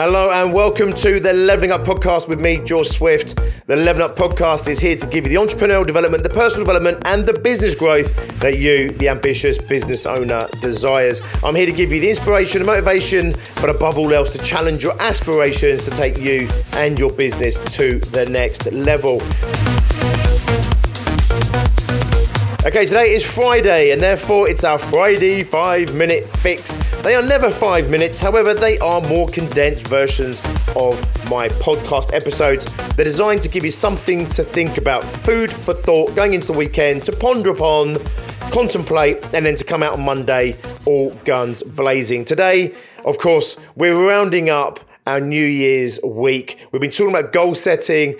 Hello and welcome to the Leveling Up Podcast with me, George Swift. The Leveling Up Podcast is here to give you the entrepreneurial development, the personal development, and the business growth that you, the ambitious business owner, desires. I'm here to give you the inspiration and motivation, but above all else, to challenge your aspirations to take you and your business to the next level. Okay, today is Friday, and therefore it's our Friday five minute fix. They are never five minutes, however, they are more condensed versions of my podcast episodes. They're designed to give you something to think about, food for thought going into the weekend, to ponder upon, contemplate, and then to come out on Monday all guns blazing. Today, of course, we're rounding up our New Year's week. We've been talking about goal setting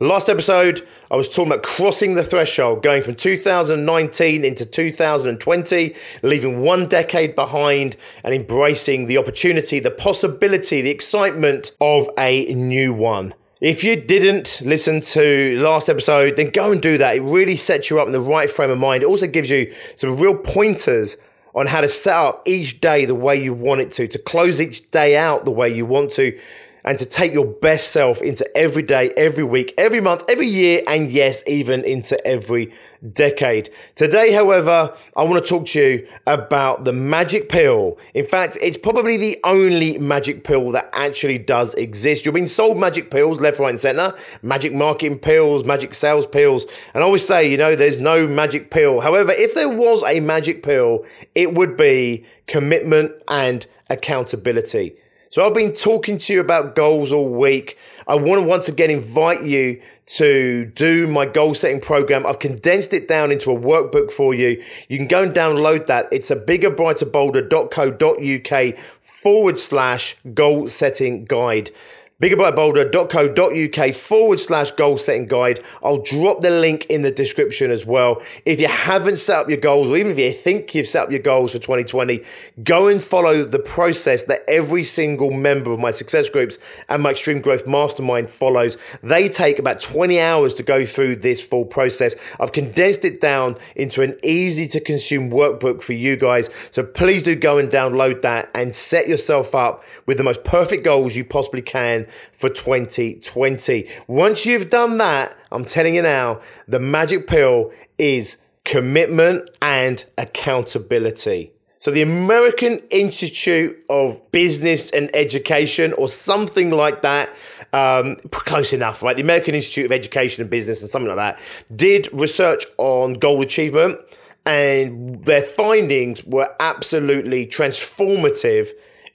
Last episode, I was talking about crossing the threshold, going from 2019 into 2020, leaving one decade behind and embracing the opportunity, the possibility, the excitement of a new one. If you didn't listen to last episode, then go and do that. It really sets you up in the right frame of mind. It also gives you some real pointers on how to set up each day the way you want it to, to close each day out the way you want to, and to take your best self into every day, every week, every month, every year, and yes, even into every decade. Today, however, I want to talk to you about the magic pill. In fact, it's probably the only magic pill that actually does exist. You've been sold magic pills left, right, and center, magic marketing pills, magic sales pills. And I always say, you know, there's no magic pill. However, if there was a magic pill, it would be commitment and accountability. So I've been talking to you about goals all week. I want to once again invite you to do my goal setting program. I've condensed it down into a workbook for you. You can go and download that. It's a bigger, brighter, biggerbrighterbolder.co.uk forward slash goal setting guide biggerbrightbolder.co.uk forward slash goal setting guide. I'll drop the link in the description as well. If you haven't set up your goals, or even if you think you've set up your goals for 2020, go and follow the process that every single member of my success groups and my extreme growth mastermind follows. They take about 20 hours to go through this full process. I've condensed it down into an easy to consume workbook for you guys. So please do go and download that and set yourself up with the most perfect goals you possibly can for 2020. Once you've done that, I'm telling you now, the magic pill is commitment and accountability. So, the American Institute of Business and Education, or something like that, um, close enough, right? The American Institute of Education and Business, and something like that, did research on goal achievement, and their findings were absolutely transformative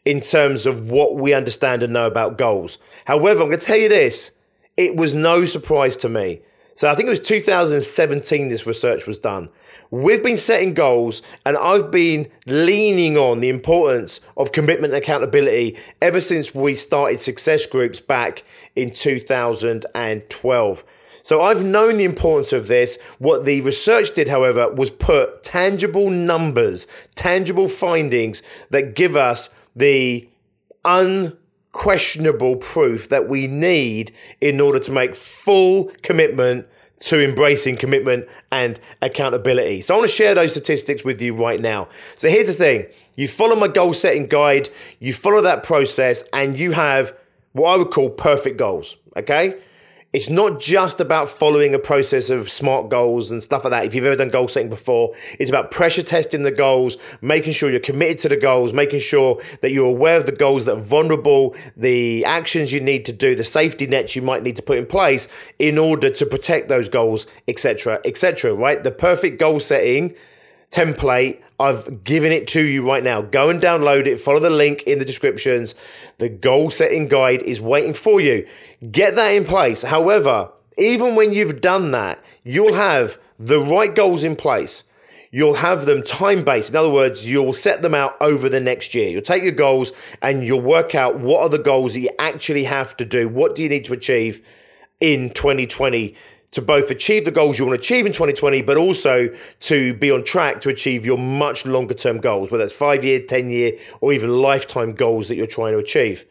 in terms of what we understand and know about goals. However, I'm going to tell you this it was no surprise to me. So I think it was 2017 this research was done. We've been setting goals and I've been leaning on the importance of commitment and accountability ever since we started success groups back in 2012. So I've known the importance of this. What the research did, however, was put tangible numbers, tangible findings that give us the unquestionable proof that we need in order to make full commitment to embracing commitment and accountability. So I want to share those statistics with you right now. So here's the thing. You follow my goal setting guide, you follow that process and you have what I would call perfect goals, okay? It's not just about following a process of smart goals and stuff like that. If you've ever done goal setting before, it's about pressure testing the goals, making sure you're committed to the goals, making sure that you're aware of the goals that are vulnerable, the actions you need to do, the safety nets you might need to put in place in order to protect those goals, etc., etc. right? The perfect goal setting template. I've given it to you right now. Go and download it. Follow the link in the descriptions. The goal setting guide is waiting for you. Get that in place. However, even when you've done that, you'll have the right goals in place. You'll have them time based. In other words, you'll set them out over the next year. You'll take your goals and you'll work out what are the goals that you actually have to do. What do you need to achieve in 2020 to both achieve the goals you want to achieve in 2020, but also to be on track to achieve your much longer term goals, whether that's five year, 10 year, or even lifetime goals that you're trying to achieve.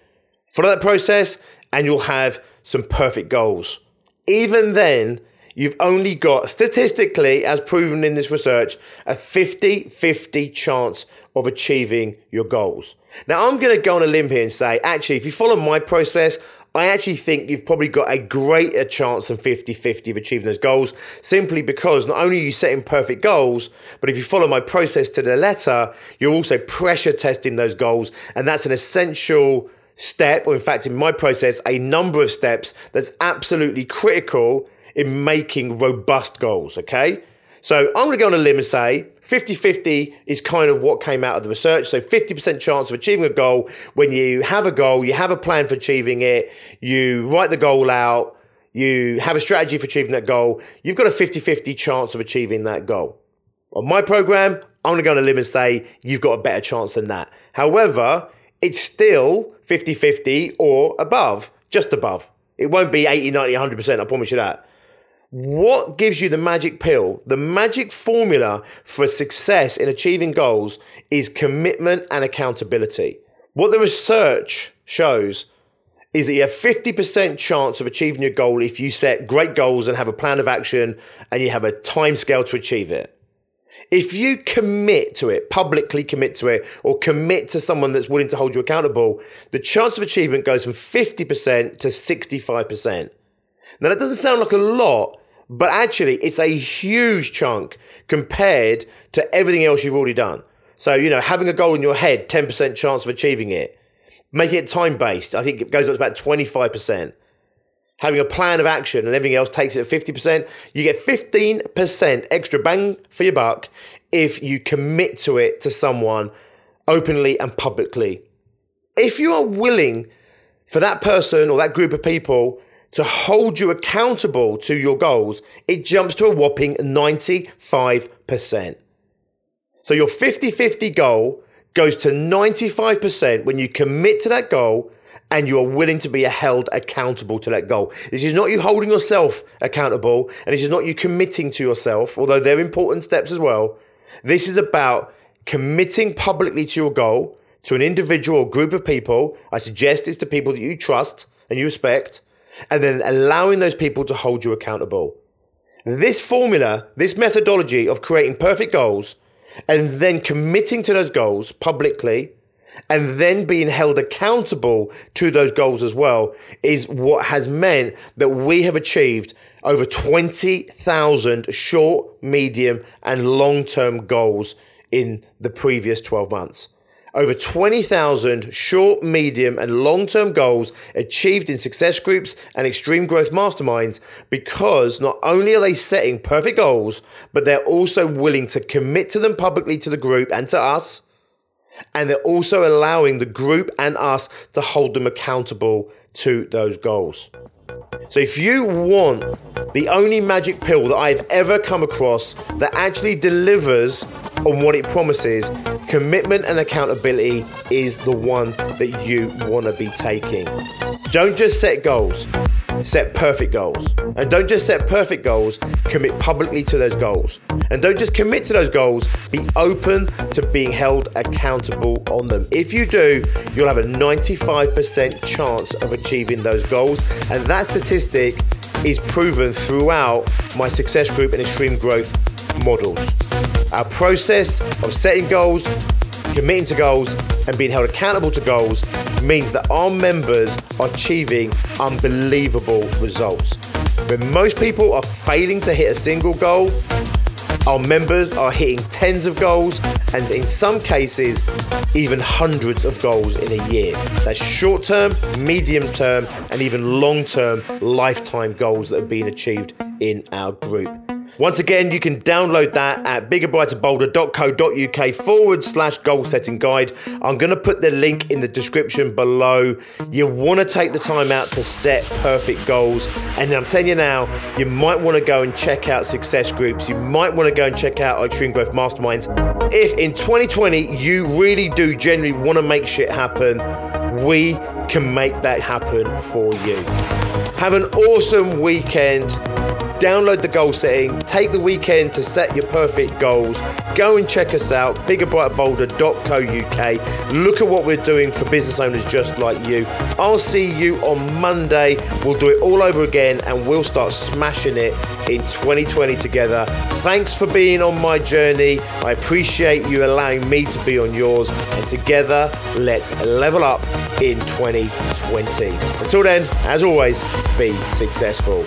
Follow that process and you'll have some perfect goals. Even then, you've only got, statistically, as proven in this research, a 50 50 chance of achieving your goals. Now, I'm going to go on a limb here and say, actually, if you follow my process, I actually think you've probably got a greater chance than 50 50 of achieving those goals simply because not only are you setting perfect goals, but if you follow my process to the letter, you're also pressure testing those goals. And that's an essential step, or in fact, in my process, a number of steps that's absolutely critical in making robust goals. Okay. So I'm going to go on a limb and say 50 50 is kind of what came out of the research. So 50% chance of achieving a goal. When you have a goal, you have a plan for achieving it, you write the goal out, you have a strategy for achieving that goal, you've got a 50 50 chance of achieving that goal. On my program, I'm going to go on a limb and say you've got a better chance than that. However, it's still 50 50 or above, just above. It won't be 80, 90, 100%, I promise you that. What gives you the magic pill? The magic formula for success in achieving goals is commitment and accountability. What the research shows is that you have 50% chance of achieving your goal if you set great goals and have a plan of action and you have a time scale to achieve it. If you commit to it, publicly commit to it, or commit to someone that's willing to hold you accountable, the chance of achievement goes from 50% to 65%. Now, that doesn't sound like a lot, but actually, it's a huge chunk compared to everything else you've already done. So, you know, having a goal in your head, 10% chance of achieving it. Making it time based, I think it goes up to about 25%. Having a plan of action and everything else takes it at 50%. You get 15% extra bang for your buck if you commit to it to someone openly and publicly. If you are willing for that person or that group of people to hold you accountable to your goals, it jumps to a whopping 95%. So your 50 50 goal goes to 95% when you commit to that goal and you are willing to be held accountable to that goal. This is not you holding yourself accountable and this is not you committing to yourself, although they're important steps as well. This is about committing publicly to your goal to an individual or group of people. I suggest it's to people that you trust and you respect and then allowing those people to hold you accountable. This formula, this methodology of creating perfect goals and then committing to those goals publicly and then being held accountable to those goals as well is what has meant that we have achieved over 20,000 short, medium, and long term goals in the previous 12 months over 20,000 short, medium, and long term goals achieved in success groups and extreme growth masterminds because not only are they setting perfect goals, but they're also willing to commit to them publicly to the group and to us. And they're also allowing the group and us to hold them accountable to those goals. So if you want the only magic pill that I've ever come across that actually delivers on what it promises, commitment and accountability is the one that you want to be taking. Don't just set goals, set perfect goals. And don't just set perfect goals, commit publicly to those goals. And don't just commit to those goals, be open to being held accountable on them. If you do, you'll have a 95% chance of achieving those goals. And that statistic is proven throughout my success group and extreme growth models. Our process of setting goals, committing to goals, and being held accountable to goals means that our members are achieving unbelievable results. When most people are failing to hit a single goal, our members are hitting tens of goals and in some cases, even hundreds of goals in a year. That's short term, medium term, and even long term lifetime goals that have been achieved in our group. Once again, you can download that at biggerbrighterbolder.co.uk forward slash goal setting guide. I'm going to put the link in the description below. You want to take the time out to set perfect goals. And I'm telling you now, you might want to go and check out success groups. You might want to go and check out our Extreme Growth Masterminds. If in 2020 you really do genuinely want to make shit happen, we can make that happen for you. Have an awesome weekend. Download the goal setting, take the weekend to set your perfect goals. Go and check us out, biggerbrightbolder.co.uk. Look at what we're doing for business owners just like you. I'll see you on Monday. We'll do it all over again and we'll start smashing it in 2020 together. Thanks for being on my journey. I appreciate you allowing me to be on yours. And together, let's level up in 2020. Until then, as always, be successful.